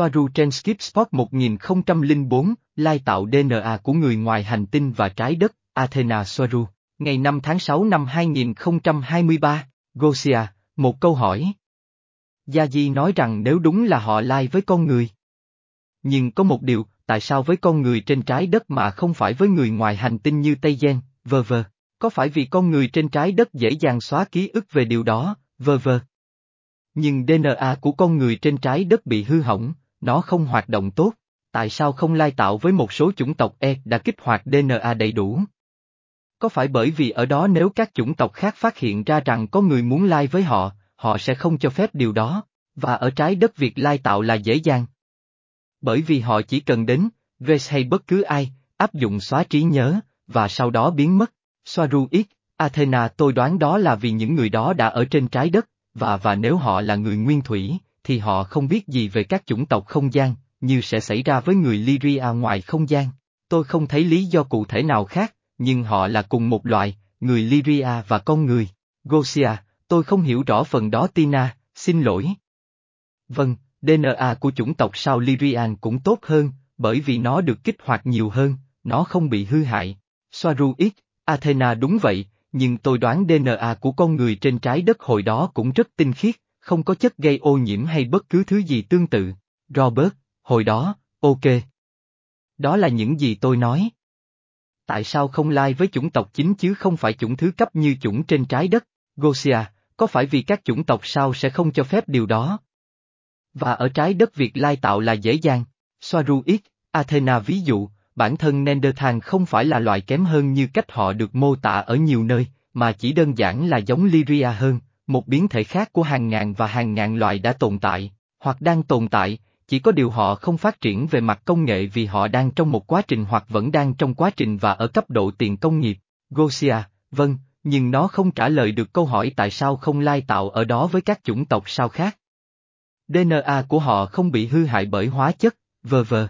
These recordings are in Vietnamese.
Soaru trên Skip Spot 1004, lai tạo DNA của người ngoài hành tinh và trái đất, Athena Soaru, ngày 5 tháng 6 năm 2023, Gosia, một câu hỏi. Gia Di nói rằng nếu đúng là họ lai với con người. Nhưng có một điều, tại sao với con người trên trái đất mà không phải với người ngoài hành tinh như Tây Gen, vơ vơ, có phải vì con người trên trái đất dễ dàng xóa ký ức về điều đó, vơ vơ. Nhưng DNA của con người trên trái đất bị hư hỏng, nó không hoạt động tốt, tại sao không lai tạo với một số chủng tộc E đã kích hoạt DNA đầy đủ? Có phải bởi vì ở đó nếu các chủng tộc khác phát hiện ra rằng có người muốn lai với họ, họ sẽ không cho phép điều đó, và ở trái đất việc lai tạo là dễ dàng. Bởi vì họ chỉ cần đến, Grace hay bất cứ ai, áp dụng xóa trí nhớ, và sau đó biến mất. Soaru ít, Athena tôi đoán đó là vì những người đó đã ở trên trái đất, và và nếu họ là người nguyên thủy, thì họ không biết gì về các chủng tộc không gian, như sẽ xảy ra với người Lyria ngoài không gian. Tôi không thấy lý do cụ thể nào khác, nhưng họ là cùng một loại, người Lyria và con người. Gosia, tôi không hiểu rõ phần đó Tina, xin lỗi. Vâng, DNA của chủng tộc sao Lyrian cũng tốt hơn, bởi vì nó được kích hoạt nhiều hơn, nó không bị hư hại. Soaru Athena đúng vậy, nhưng tôi đoán DNA của con người trên trái đất hồi đó cũng rất tinh khiết, không có chất gây ô nhiễm hay bất cứ thứ gì tương tự. Robert, hồi đó, ok. Đó là những gì tôi nói. Tại sao không lai với chủng tộc chính chứ không phải chủng thứ cấp như chủng trên trái đất, Gosia, có phải vì các chủng tộc sao sẽ không cho phép điều đó? Và ở trái đất việc lai tạo là dễ dàng. Soaru Athena ví dụ, bản thân Neanderthal không phải là loại kém hơn như cách họ được mô tả ở nhiều nơi, mà chỉ đơn giản là giống Lyria hơn, một biến thể khác của hàng ngàn và hàng ngàn loại đã tồn tại, hoặc đang tồn tại, chỉ có điều họ không phát triển về mặt công nghệ vì họ đang trong một quá trình hoặc vẫn đang trong quá trình và ở cấp độ tiền công nghiệp. Gosia, vâng, nhưng nó không trả lời được câu hỏi tại sao không lai tạo ở đó với các chủng tộc sao khác. DNA của họ không bị hư hại bởi hóa chất, vờ vờ.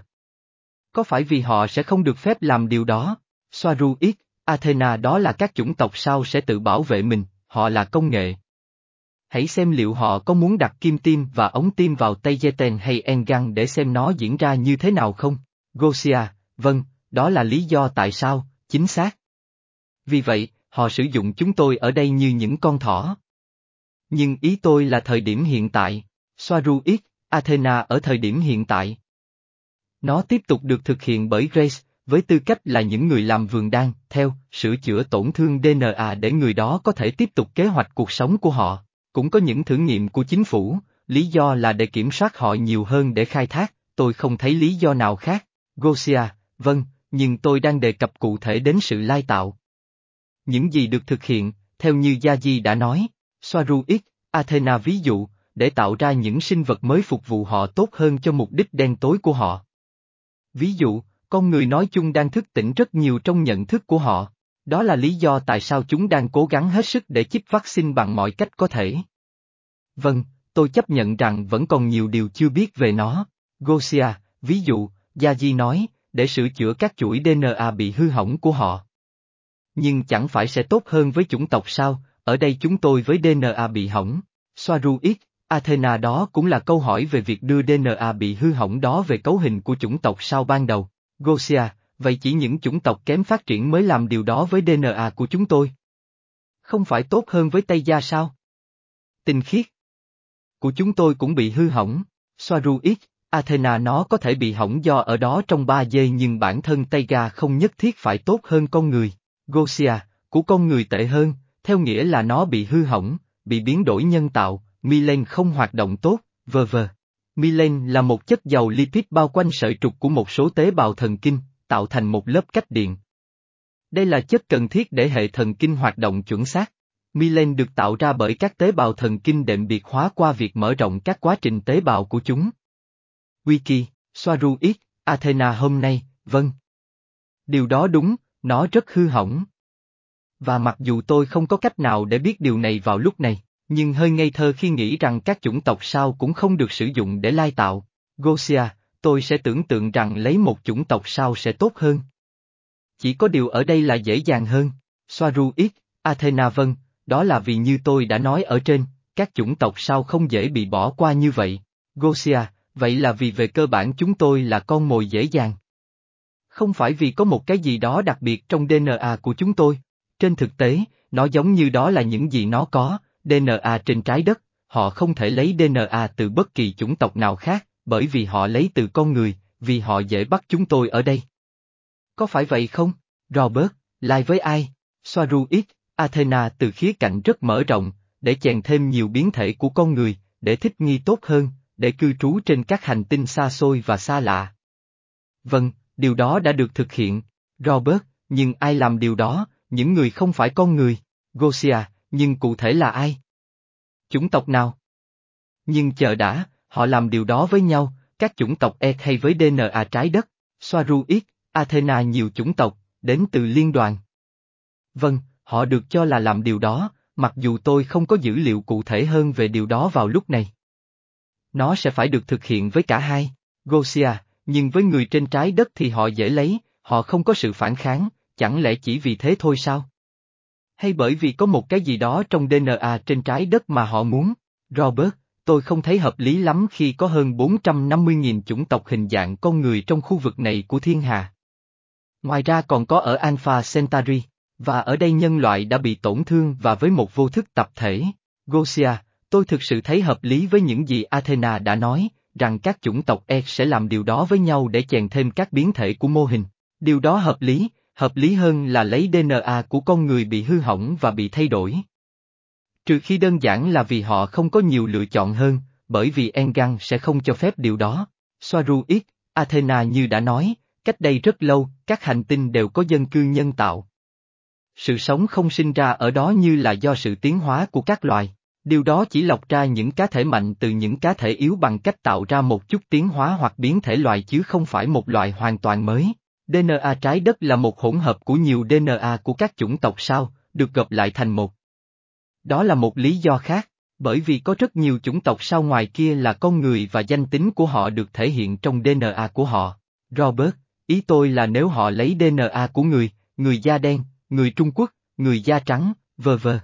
Có phải vì họ sẽ không được phép làm điều đó? Soaru ít, Athena đó là các chủng tộc sao sẽ tự bảo vệ mình, họ là công nghệ. Hãy xem liệu họ có muốn đặt kim tim và ống tim vào tay Jeten hay Engang để xem nó diễn ra như thế nào không? Gosia, vâng, đó là lý do tại sao, chính xác. Vì vậy, họ sử dụng chúng tôi ở đây như những con thỏ. Nhưng ý tôi là thời điểm hiện tại, Soaru Athena ở thời điểm hiện tại. Nó tiếp tục được thực hiện bởi Grace, với tư cách là những người làm vườn đan, theo, sửa chữa tổn thương DNA để người đó có thể tiếp tục kế hoạch cuộc sống của họ. Cũng có những thử nghiệm của chính phủ, lý do là để kiểm soát họ nhiều hơn để khai thác, tôi không thấy lý do nào khác. Gosia, vâng, nhưng tôi đang đề cập cụ thể đến sự lai tạo. Những gì được thực hiện, theo như Gia Di đã nói, Soaru X, Athena ví dụ, để tạo ra những sinh vật mới phục vụ họ tốt hơn cho mục đích đen tối của họ. Ví dụ, con người nói chung đang thức tỉnh rất nhiều trong nhận thức của họ. Đó là lý do tại sao chúng đang cố gắng hết sức để chích vaccine bằng mọi cách có thể. Vâng, tôi chấp nhận rằng vẫn còn nhiều điều chưa biết về nó. Gosia, ví dụ, Gia Di nói, để sửa chữa các chuỗi DNA bị hư hỏng của họ. Nhưng chẳng phải sẽ tốt hơn với chủng tộc sao, ở đây chúng tôi với DNA bị hỏng. Soaru ít, Athena đó cũng là câu hỏi về việc đưa DNA bị hư hỏng đó về cấu hình của chủng tộc sao ban đầu. Gosia, vậy chỉ những chủng tộc kém phát triển mới làm điều đó với DNA của chúng tôi. Không phải tốt hơn với Tây Gia sao? Tinh khiết. Của chúng tôi cũng bị hư hỏng, Soaru Athena nó có thể bị hỏng do ở đó trong 3 giây nhưng bản thân Tây Ga không nhất thiết phải tốt hơn con người. Gosia, của con người tệ hơn, theo nghĩa là nó bị hư hỏng, bị biến đổi nhân tạo, Milen không hoạt động tốt, vờ vờ. Milen là một chất giàu lipid bao quanh sợi trục của một số tế bào thần kinh, tạo thành một lớp cách điện. Đây là chất cần thiết để hệ thần kinh hoạt động chuẩn xác. Milen được tạo ra bởi các tế bào thần kinh đệm biệt hóa qua việc mở rộng các quá trình tế bào của chúng. Wiki, Soaru X, Athena hôm nay, vâng. Điều đó đúng, nó rất hư hỏng. Và mặc dù tôi không có cách nào để biết điều này vào lúc này, nhưng hơi ngây thơ khi nghĩ rằng các chủng tộc sao cũng không được sử dụng để lai tạo. Gosia, tôi sẽ tưởng tượng rằng lấy một chủng tộc sao sẽ tốt hơn. Chỉ có điều ở đây là dễ dàng hơn. Soaru X, Athena vâng, đó là vì như tôi đã nói ở trên, các chủng tộc sao không dễ bị bỏ qua như vậy. Gosia, vậy là vì về cơ bản chúng tôi là con mồi dễ dàng. Không phải vì có một cái gì đó đặc biệt trong DNA của chúng tôi. Trên thực tế, nó giống như đó là những gì nó có, DNA trên trái đất, họ không thể lấy DNA từ bất kỳ chủng tộc nào khác, bởi vì họ lấy từ con người, vì họ dễ bắt chúng tôi ở đây. Có phải vậy không? Robert, lai với ai? Soaru Athena từ khía cạnh rất mở rộng, để chèn thêm nhiều biến thể của con người, để thích nghi tốt hơn, để cư trú trên các hành tinh xa xôi và xa lạ. Vâng, điều đó đã được thực hiện. Robert, nhưng ai làm điều đó, những người không phải con người. Gosia, nhưng cụ thể là ai? Chủng tộc nào? Nhưng chờ đã, họ làm điều đó với nhau, các chủng tộc E hay với DNA trái đất, Soaru Athena nhiều chủng tộc, đến từ liên đoàn. Vâng, họ được cho là làm điều đó, mặc dù tôi không có dữ liệu cụ thể hơn về điều đó vào lúc này. Nó sẽ phải được thực hiện với cả hai, Gosia, nhưng với người trên trái đất thì họ dễ lấy, họ không có sự phản kháng, chẳng lẽ chỉ vì thế thôi sao? Hay bởi vì có một cái gì đó trong DNA trên trái đất mà họ muốn? Robert, tôi không thấy hợp lý lắm khi có hơn 450.000 chủng tộc hình dạng con người trong khu vực này của thiên hà. Ngoài ra còn có ở Alpha Centauri, và ở đây nhân loại đã bị tổn thương và với một vô thức tập thể. Gosia, tôi thực sự thấy hợp lý với những gì Athena đã nói, rằng các chủng tộc E sẽ làm điều đó với nhau để chèn thêm các biến thể của mô hình. Điều đó hợp lý, hợp lý hơn là lấy DNA của con người bị hư hỏng và bị thay đổi. Trừ khi đơn giản là vì họ không có nhiều lựa chọn hơn, bởi vì Engan sẽ không cho phép điều đó. Soaru X, Athena như đã nói, cách đây rất lâu, các hành tinh đều có dân cư nhân tạo. Sự sống không sinh ra ở đó như là do sự tiến hóa của các loài. Điều đó chỉ lọc ra những cá thể mạnh từ những cá thể yếu bằng cách tạo ra một chút tiến hóa hoặc biến thể loài chứ không phải một loài hoàn toàn mới. DNA trái đất là một hỗn hợp của nhiều DNA của các chủng tộc sao, được gộp lại thành một. Đó là một lý do khác, bởi vì có rất nhiều chủng tộc sao ngoài kia là con người và danh tính của họ được thể hiện trong DNA của họ. Robert, ý tôi là nếu họ lấy DNA của người, người da đen, người Trung Quốc, người da trắng, vờ vờ.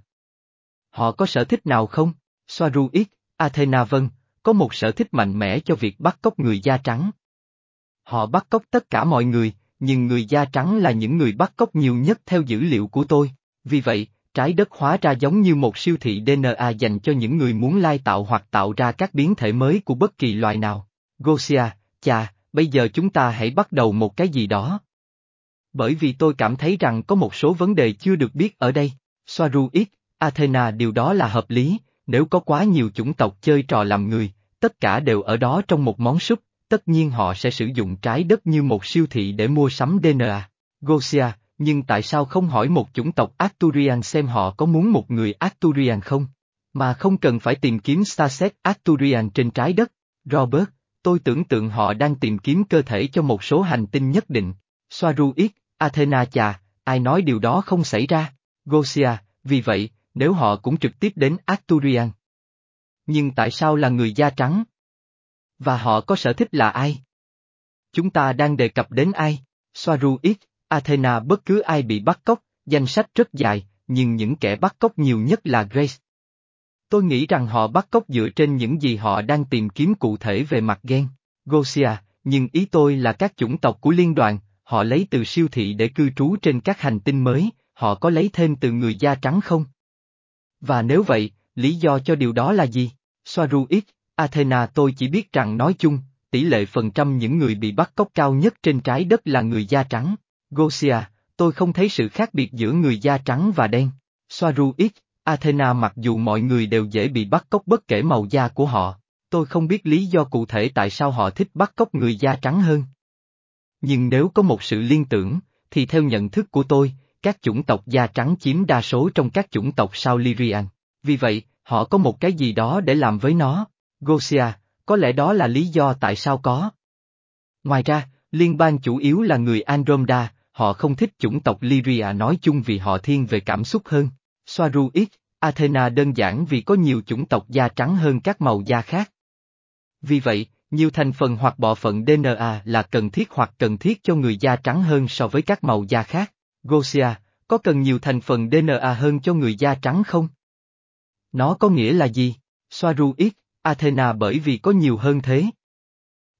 Họ có sở thích nào không? Soaru X, Athena vân, có một sở thích mạnh mẽ cho việc bắt cóc người da trắng. Họ bắt cóc tất cả mọi người, nhưng người da trắng là những người bắt cóc nhiều nhất theo dữ liệu của tôi. Vì vậy, trái đất hóa ra giống như một siêu thị DNA dành cho những người muốn lai tạo hoặc tạo ra các biến thể mới của bất kỳ loài nào. Gosia, chà, bây giờ chúng ta hãy bắt đầu một cái gì đó. Bởi vì tôi cảm thấy rằng có một số vấn đề chưa được biết ở đây. Soaru ít, Athena điều đó là hợp lý, nếu có quá nhiều chủng tộc chơi trò làm người, tất cả đều ở đó trong một món súp, tất nhiên họ sẽ sử dụng trái đất như một siêu thị để mua sắm DNA. Gosia, nhưng tại sao không hỏi một chủng tộc Arturian xem họ có muốn một người Arturian không? Mà không cần phải tìm kiếm Starset Arturian trên trái đất. Robert, tôi tưởng tượng họ đang tìm kiếm cơ thể cho một số hành tinh nhất định. Soaru X, Athena chà, ai nói điều đó không xảy ra? Gosia, vì vậy, nếu họ cũng trực tiếp đến Arturian. Nhưng tại sao là người da trắng? Và họ có sở thích là ai? Chúng ta đang đề cập đến ai? Soaru X, Athena bất cứ ai bị bắt cóc, danh sách rất dài, nhưng những kẻ bắt cóc nhiều nhất là Grace. Tôi nghĩ rằng họ bắt cóc dựa trên những gì họ đang tìm kiếm cụ thể về mặt gen. Gosia, nhưng ý tôi là các chủng tộc của liên đoàn, họ lấy từ siêu thị để cư trú trên các hành tinh mới, họ có lấy thêm từ người da trắng không? Và nếu vậy, lý do cho điều đó là gì? Soaru ít, Athena tôi chỉ biết rằng nói chung, tỷ lệ phần trăm những người bị bắt cóc cao nhất trên trái đất là người da trắng. Gosia, tôi không thấy sự khác biệt giữa người da trắng và đen. Soaru ít, Athena mặc dù mọi người đều dễ bị bắt cóc bất kể màu da của họ, tôi không biết lý do cụ thể tại sao họ thích bắt cóc người da trắng hơn. Nhưng nếu có một sự liên tưởng, thì theo nhận thức của tôi, các chủng tộc da trắng chiếm đa số trong các chủng tộc sao Lyrian. Vì vậy, họ có một cái gì đó để làm với nó. Gosia, có lẽ đó là lý do tại sao có. Ngoài ra, liên bang chủ yếu là người Andromeda, họ không thích chủng tộc Lyria nói chung vì họ thiên về cảm xúc hơn. Soaru ít, Athena đơn giản vì có nhiều chủng tộc da trắng hơn các màu da khác. Vì vậy, nhiều thành phần hoặc bộ phận DNA là cần thiết hoặc cần thiết cho người da trắng hơn so với các màu da khác. Gosia, có cần nhiều thành phần DNA hơn cho người da trắng không? Nó có nghĩa là gì? Soaru ít, Athena bởi vì có nhiều hơn thế.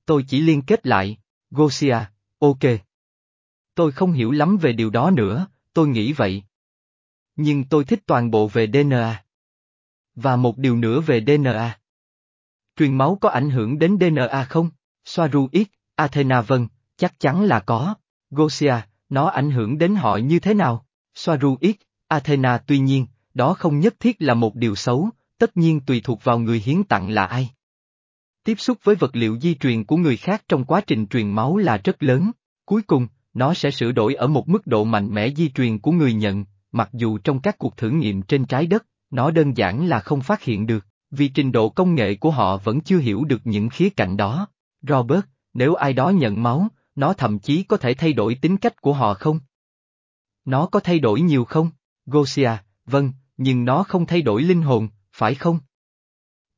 Tôi chỉ liên kết lại, Gosia, ok. Tôi không hiểu lắm về điều đó nữa, tôi nghĩ vậy. Nhưng tôi thích toàn bộ về DNA. Và một điều nữa về DNA. Truyền máu có ảnh hưởng đến DNA không? Soaru ít, Athena vâng, chắc chắn là có. Gosia, nó ảnh hưởng đến họ như thế nào? Soaru ít, Athena tuy nhiên, đó không nhất thiết là một điều xấu, tất nhiên tùy thuộc vào người hiến tặng là ai. Tiếp xúc với vật liệu di truyền của người khác trong quá trình truyền máu là rất lớn, cuối cùng, nó sẽ sửa đổi ở một mức độ mạnh mẽ di truyền của người nhận, mặc dù trong các cuộc thử nghiệm trên trái đất, nó đơn giản là không phát hiện được, vì trình độ công nghệ của họ vẫn chưa hiểu được những khía cạnh đó. Robert, nếu ai đó nhận máu, nó thậm chí có thể thay đổi tính cách của họ không? Nó có thay đổi nhiều không? Gosia, vâng, nhưng nó không thay đổi linh hồn, phải không?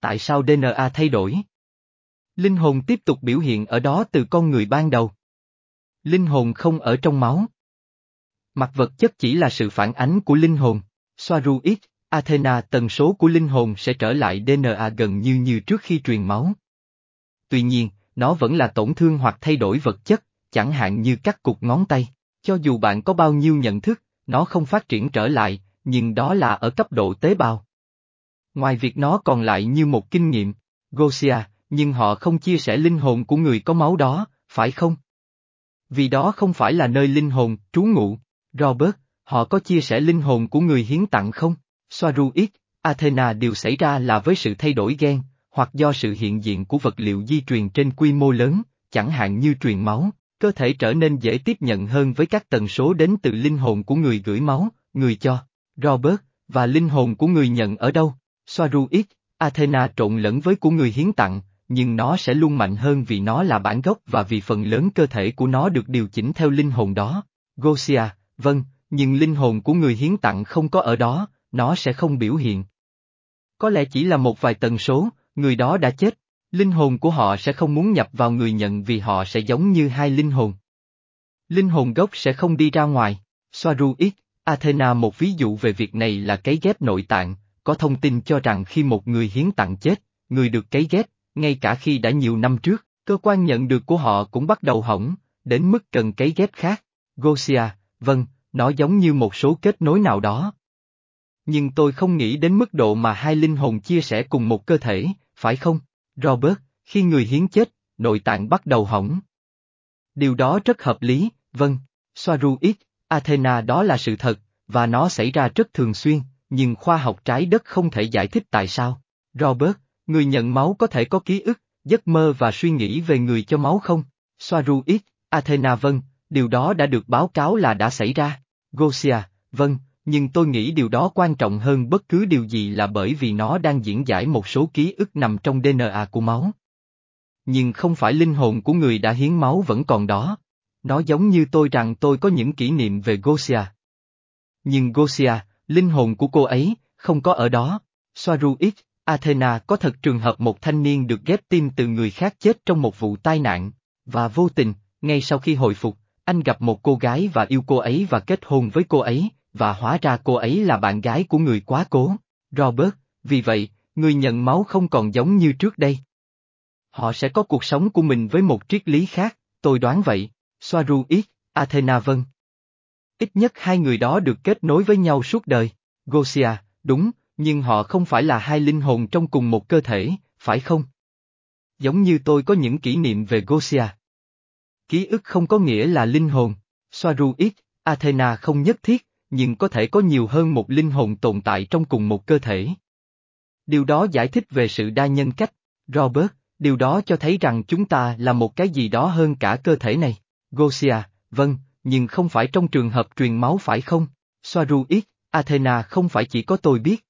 Tại sao DNA thay đổi? Linh hồn tiếp tục biểu hiện ở đó từ con người ban đầu. Linh hồn không ở trong máu. Mặt vật chất chỉ là sự phản ánh của linh hồn. Soaru X, Athena tần số của linh hồn sẽ trở lại DNA gần như như trước khi truyền máu. Tuy nhiên, nó vẫn là tổn thương hoặc thay đổi vật chất, chẳng hạn như cắt cục ngón tay. Cho dù bạn có bao nhiêu nhận thức, nó không phát triển trở lại, nhưng đó là ở cấp độ tế bào. Ngoài việc nó còn lại như một kinh nghiệm, Gosia, nhưng họ không chia sẻ linh hồn của người có máu đó, phải không? Vì đó không phải là nơi linh hồn, trú ngụ. Robert, họ có chia sẻ linh hồn của người hiến tặng không? Soaru X, Athena đều xảy ra là với sự thay đổi gen, hoặc do sự hiện diện của vật liệu di truyền trên quy mô lớn, chẳng hạn như truyền máu, cơ thể trở nên dễ tiếp nhận hơn với các tần số đến từ linh hồn của người gửi máu, người cho. Robert, và linh hồn của người nhận ở đâu? Soaru X, Athena trộn lẫn với của người hiến tặng, nhưng nó sẽ luôn mạnh hơn vì nó là bản gốc và vì phần lớn cơ thể của nó được điều chỉnh theo linh hồn đó. Gosia, vâng, nhưng linh hồn của người hiến tặng không có ở đó, nó sẽ không biểu hiện. Có lẽ chỉ là một vài tần số, người đó đã chết, linh hồn của họ sẽ không muốn nhập vào người nhận vì họ sẽ giống như hai linh hồn. Linh hồn gốc sẽ không đi ra ngoài, Soaru X, Athena một ví dụ về việc này là cấy ghép nội tạng, có thông tin cho rằng khi một người hiến tặng chết, người được cấy ghép, ngay cả khi đã nhiều năm trước, cơ quan nhận được của họ cũng bắt đầu hỏng, đến mức cần cấy ghép khác. Gosia, vâng, nó giống như một số kết nối nào đó. Nhưng tôi không nghĩ đến mức độ mà hai linh hồn chia sẻ cùng một cơ thể, phải không? Robert, khi người hiến chết, nội tạng bắt đầu hỏng. Điều đó rất hợp lý, vâng, Soaru ít, Athena đó là sự thật, và nó xảy ra rất thường xuyên, nhưng khoa học trái đất không thể giải thích tại sao. Robert, người nhận máu có thể có ký ức, giấc mơ và suy nghĩ về người cho máu không? Soaru ít, Athena vâng, điều đó đã được báo cáo là đã xảy ra. Gosia, vâng, nhưng tôi nghĩ điều đó quan trọng hơn bất cứ điều gì là bởi vì nó đang diễn giải một số ký ức nằm trong DNA của máu. Nhưng không phải linh hồn của người đã hiến máu vẫn còn đó. Nó giống như tôi rằng tôi có những kỷ niệm về Gosia. Nhưng Gosia, linh hồn của cô ấy, không có ở đó. Soaru ít, Athena có thật trường hợp một thanh niên được ghép tim từ người khác chết trong một vụ tai nạn, và vô tình, ngay sau khi hồi phục, anh gặp một cô gái và yêu cô ấy và kết hôn với cô ấy, và hóa ra cô ấy là bạn gái của người quá cố, Robert, vì vậy, người nhận máu không còn giống như trước đây. Họ sẽ có cuộc sống của mình với một triết lý khác, tôi đoán vậy, Soaru ít Athena vâng. Ít nhất hai người đó được kết nối với nhau suốt đời, Gosia, đúng, nhưng họ không phải là hai linh hồn trong cùng một cơ thể, phải không? Giống như tôi có những kỷ niệm về Gosia. Ký ức không có nghĩa là linh hồn, Soaru ít, Athena không nhất thiết, nhưng có thể có nhiều hơn một linh hồn tồn tại trong cùng một cơ thể. Điều đó giải thích về sự đa nhân cách, Robert, điều đó cho thấy rằng chúng ta là một cái gì đó hơn cả cơ thể này. Gosia, vâng, nhưng không phải trong trường hợp truyền máu phải không? Soaru ít, Athena không phải chỉ có tôi biết.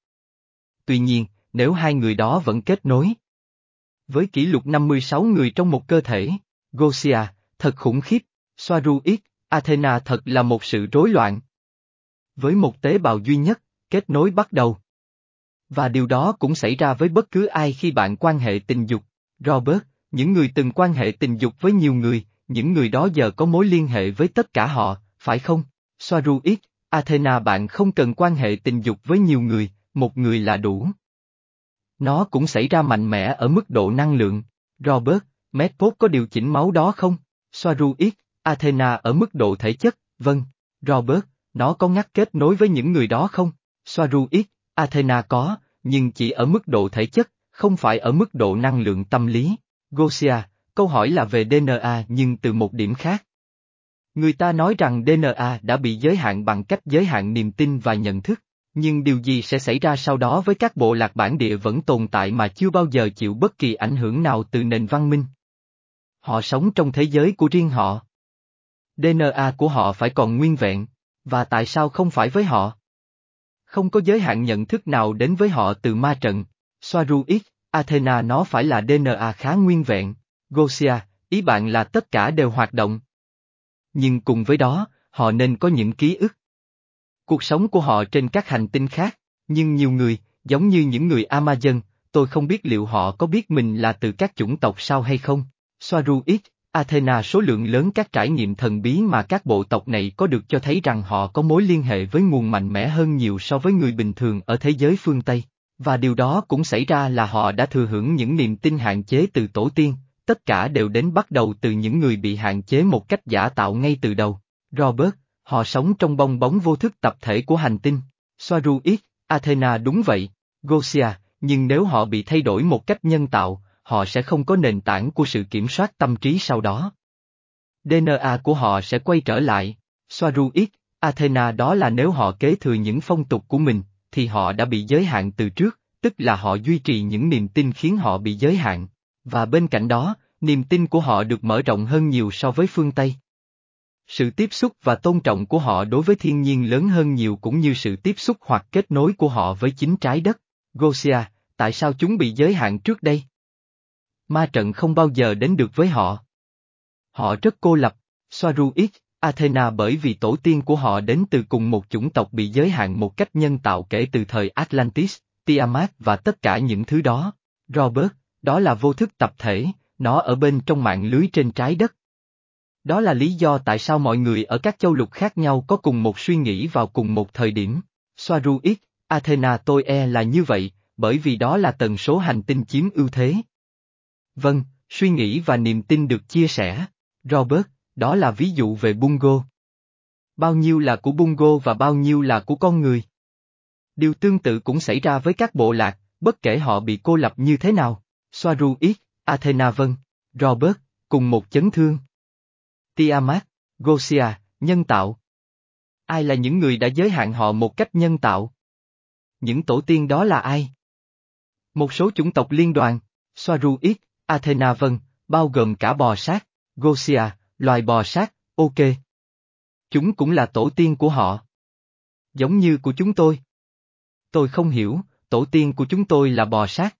Tuy nhiên, nếu hai người đó vẫn kết nối. Với kỷ lục 56 người trong một cơ thể, Gosia, thật khủng khiếp, Soaruit, Athena thật là một sự rối loạn. Với một tế bào duy nhất, kết nối bắt đầu. Và điều đó cũng xảy ra với bất cứ ai khi bạn quan hệ tình dục. Robert, những người từng quan hệ tình dục với nhiều người, những người đó giờ có mối liên hệ với tất cả họ, phải không? Soaruit, Athena bạn không cần quan hệ tình dục với nhiều người, một người là đủ. Nó cũng xảy ra mạnh mẽ ở mức độ năng lượng. Robert, Medpop có điều chỉnh máu đó không? Soaru Athena ở mức độ thể chất, vâng. Robert, nó có ngắt kết nối với những người đó không? Soaru Athena có, nhưng chỉ ở mức độ thể chất, không phải ở mức độ năng lượng tâm lý. Gosia, câu hỏi là về DNA nhưng từ một điểm khác. Người ta nói rằng DNA đã bị giới hạn bằng cách giới hạn niềm tin và nhận thức, nhưng điều gì sẽ xảy ra sau đó với các bộ lạc bản địa vẫn tồn tại mà chưa bao giờ chịu bất kỳ ảnh hưởng nào từ nền văn minh? Họ sống trong thế giới của riêng họ. DNA của họ phải còn nguyên vẹn, và tại sao không phải với họ? Không có giới hạn nhận thức nào đến với họ từ ma trận. Soaru X, Athena nó phải là DNA khá nguyên vẹn. Gosia, ý bạn là tất cả đều hoạt động. Nhưng cùng với đó, họ nên có những ký ức. Cuộc sống của họ trên các hành tinh khác, nhưng nhiều người, giống như những người Amazon, tôi không biết liệu họ có biết mình là từ các chủng tộc sao hay không. Soaru X, Athena số lượng lớn các trải nghiệm thần bí mà các bộ tộc này có được cho thấy rằng họ có mối liên hệ với nguồn mạnh mẽ hơn nhiều so với người bình thường ở thế giới phương Tây. Và điều đó cũng xảy ra là họ đã thừa hưởng những niềm tin hạn chế từ tổ tiên, tất cả đều đến bắt đầu từ những người bị hạn chế một cách giả tạo ngay từ đầu. Robert, họ sống trong bong bóng vô thức tập thể của hành tinh. Soaru ít, Athena đúng vậy, Gosia, nhưng nếu họ bị thay đổi một cách nhân tạo, họ sẽ không có nền tảng của sự kiểm soát tâm trí sau đó. DNA của họ sẽ quay trở lại, Soaru ít, Athena đó là nếu họ kế thừa những phong tục của mình, thì họ đã bị giới hạn từ trước, tức là họ duy trì những niềm tin khiến họ bị giới hạn. Và bên cạnh đó, niềm tin của họ được mở rộng hơn nhiều so với phương Tây. Sự tiếp xúc và tôn trọng của họ đối với thiên nhiên lớn hơn nhiều cũng như sự tiếp xúc hoặc kết nối của họ với chính trái đất. Gosia, tại sao chúng bị giới hạn trước đây? Ma trận không bao giờ đến được với họ. Họ rất cô lập, Soaru Athena bởi vì tổ tiên của họ đến từ cùng một chủng tộc bị giới hạn một cách nhân tạo kể từ thời Atlantis, Tiamat và tất cả những thứ đó. Robert, đó là vô thức tập thể, nó ở bên trong mạng lưới trên trái đất. Đó là lý do tại sao mọi người ở các châu lục khác nhau có cùng một suy nghĩ vào cùng một thời điểm. Soaru X, Athena tôi e là như vậy, bởi vì đó là tần số hành tinh chiếm ưu thế. Vâng, suy nghĩ và niềm tin được chia sẻ. Robert, đó là ví dụ về Bungo. Bao nhiêu là của Bungo và bao nhiêu là của con người? Điều tương tự cũng xảy ra với các bộ lạc, bất kể họ bị cô lập như thế nào. Soaru X, Athena vâng. Robert, cùng một chấn thương. Tiamat, Gosia, nhân tạo. Ai là những người đã giới hạn họ một cách nhân tạo? Những tổ tiên đó là ai? Một số chủng tộc liên đoàn, Soaruit, Athena Vân, bao gồm cả bò sát, Gosia, loài bò sát, ok. Chúng cũng là tổ tiên của họ. Giống như của chúng tôi. Tôi không hiểu, tổ tiên của chúng tôi là bò sát.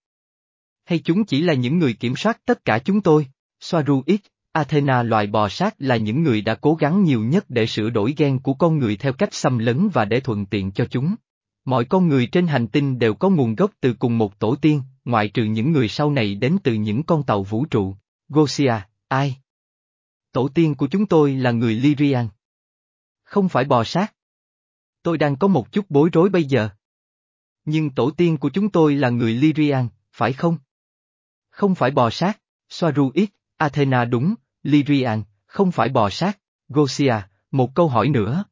Hay chúng chỉ là những người kiểm soát tất cả chúng tôi, Soaruit, Athena loài bò sát là những người đã cố gắng nhiều nhất để sửa đổi gen của con người theo cách xâm lấn và để thuận tiện cho chúng. Mọi con người trên hành tinh đều có nguồn gốc từ cùng một tổ tiên, ngoại trừ những người sau này đến từ những con tàu vũ trụ. Gosia, ai? Tổ tiên của chúng tôi là người Lyrian. Không phải bò sát. Tôi đang có một chút bối rối bây giờ. Nhưng tổ tiên của chúng tôi là người Lyrian, phải không? Không phải bò sát, Soaru ít, Athena đúng, Lyrian, không phải bò sát, Gosia, một câu hỏi nữa.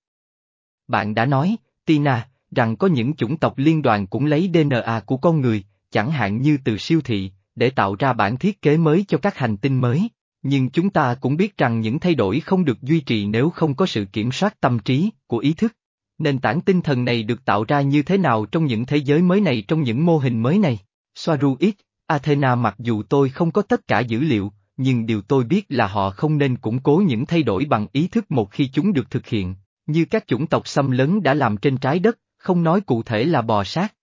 Bạn đã nói, Tina, rằng có những chủng tộc liên đoàn cũng lấy DNA của con người, chẳng hạn như từ siêu thị, để tạo ra bản thiết kế mới cho các hành tinh mới. Nhưng chúng ta cũng biết rằng những thay đổi không được duy trì nếu không có sự kiểm soát tâm trí, của ý thức. Nền tảng tinh thần này được tạo ra như thế nào trong những thế giới mới này trong những mô hình mới này? Soaru X, Athena mặc dù tôi không có tất cả dữ liệu, nhưng điều tôi biết là họ không nên củng cố những thay đổi bằng ý thức một khi chúng được thực hiện, như các chủng tộc xâm lấn đã làm trên trái đất, không nói cụ thể là bò sát.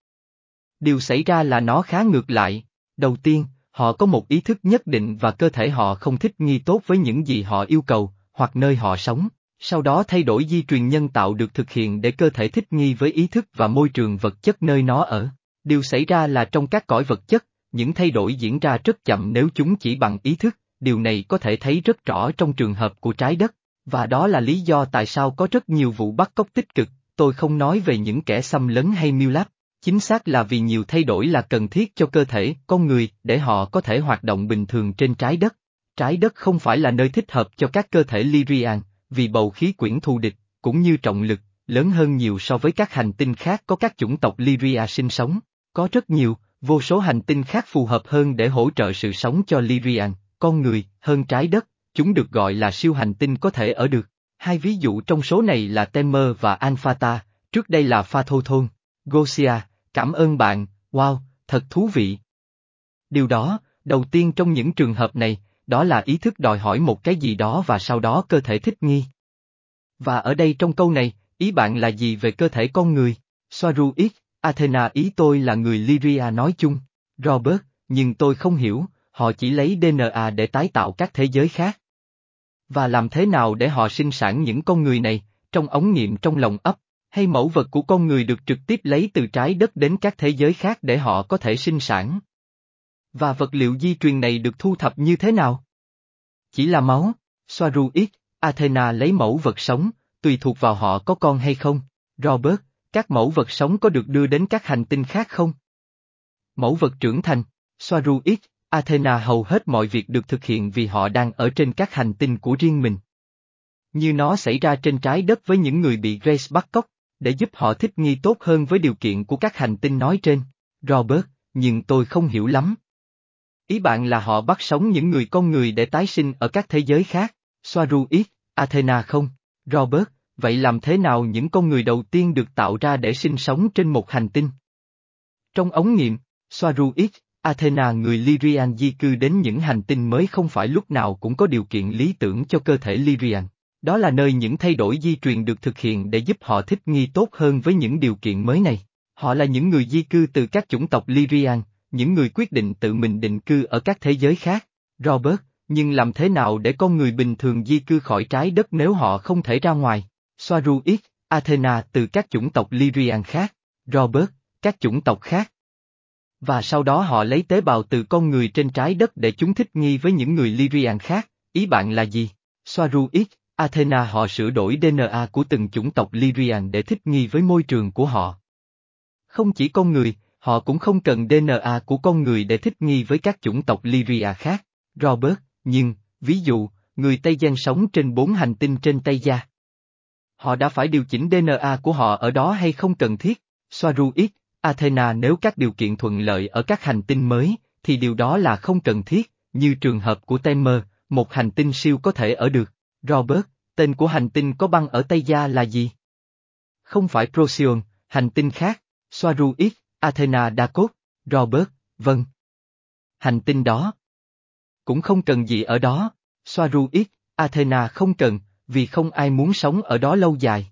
Điều xảy ra là nó khá ngược lại. Đầu tiên, họ có một ý thức nhất định và cơ thể họ không thích nghi tốt với những gì họ yêu cầu, hoặc nơi họ sống. Sau đó thay đổi di truyền nhân tạo được thực hiện để cơ thể thích nghi với ý thức và môi trường vật chất nơi nó ở. Điều xảy ra là trong các cõi vật chất, những thay đổi diễn ra rất chậm nếu chúng chỉ bằng ý thức, điều này có thể thấy rất rõ trong trường hợp của trái đất, và đó là lý do tại sao có rất nhiều vụ bắt cóc tích cực, tôi không nói về những kẻ xâm lấn hay miêu láp, chính xác là vì nhiều thay đổi là cần thiết cho cơ thể, con người, để họ có thể hoạt động bình thường trên trái đất. Trái đất không phải là nơi thích hợp cho các cơ thể Lyrian, vì bầu khí quyển thù địch, cũng như trọng lực, lớn hơn nhiều so với các hành tinh khác có các chủng tộc Lyria sinh sống. Có rất nhiều, vô số hành tinh khác phù hợp hơn để hỗ trợ sự sống cho Lyrian, con người, hơn trái đất, chúng được gọi là siêu hành tinh có thể ở được. Hai ví dụ trong số này là Temer và Alphata, trước đây là Phathothon. Gosia, cảm ơn bạn, wow, thật thú vị. Điều đó, đầu tiên trong những trường hợp này, đó là ý thức đòi hỏi một cái gì đó và sau đó cơ thể thích nghi. Và ở đây trong câu này, ý bạn là gì về cơ thể con người? Soaru X, Athena ý tôi là người Lyria nói chung. Robert, nhưng tôi không hiểu, họ chỉ lấy DNA để tái tạo các thế giới khác. Và làm thế nào để họ sinh sản những con người này, trong ống nghiệm trong lòng ấp, hay mẫu vật của con người được trực tiếp lấy từ trái đất đến các thế giới khác để họ có thể sinh sản? Và vật liệu di truyền này được thu thập như thế nào? Chỉ là máu, Soaru Athena lấy mẫu vật sống, tùy thuộc vào họ có con hay không. Robert, các mẫu vật sống có được đưa đến các hành tinh khác không? Mẫu vật trưởng thành, Soaru X, Athena hầu hết mọi việc được thực hiện vì họ đang ở trên các hành tinh của riêng mình. Như nó xảy ra trên trái đất với những người bị Grace bắt cóc, để giúp họ thích nghi tốt hơn với điều kiện của các hành tinh nói trên. Robert, nhưng tôi không hiểu lắm. Ý bạn là họ bắt sống những người con người để tái sinh ở các thế giới khác, Soaru ít, Athena không? Robert, vậy làm thế nào những con người đầu tiên được tạo ra để sinh sống trên một hành tinh? Trong ống nghiệm, Soaru ít, Athena người Lyrian di cư đến những hành tinh mới không phải lúc nào cũng có điều kiện lý tưởng cho cơ thể Lyrian. Đó là nơi những thay đổi di truyền được thực hiện để giúp họ thích nghi tốt hơn với những điều kiện mới này. Họ là những người di cư từ các chủng tộc Lyrian, những người quyết định tự mình định cư ở các thế giới khác. Robert, nhưng làm thế nào để con người bình thường di cư khỏi trái đất nếu họ không thể ra ngoài? Soaru X, Athena từ các chủng tộc Lyrian khác, Robert, các chủng tộc khác. Và sau đó họ lấy tế bào từ con người trên trái đất để chúng thích nghi với những người Lyrian khác, ý bạn là gì? Soaru X, Athena họ sửa đổi DNA của từng chủng tộc Lyrian để thích nghi với môi trường của họ. Không chỉ con người, họ cũng không cần DNA của con người để thích nghi với các chủng tộc Lyria khác. Robert, nhưng, ví dụ, người Tây Giang sống trên bốn hành tinh trên Tây Gia. Họ đã phải điều chỉnh DNA của họ ở đó hay không cần thiết? Soaru X, Athena nếu các điều kiện thuận lợi ở các hành tinh mới, thì điều đó là không cần thiết, như trường hợp của Temer, một hành tinh siêu có thể ở được. Robert, tên của hành tinh có băng ở Tây Gia là gì? Không phải Procyon, hành tinh khác, Soaru X, Athena đa Robert, vâng. Hành tinh đó. Cũng không cần gì ở đó, Soaru X, Athena không cần, vì không ai muốn sống ở đó lâu dài.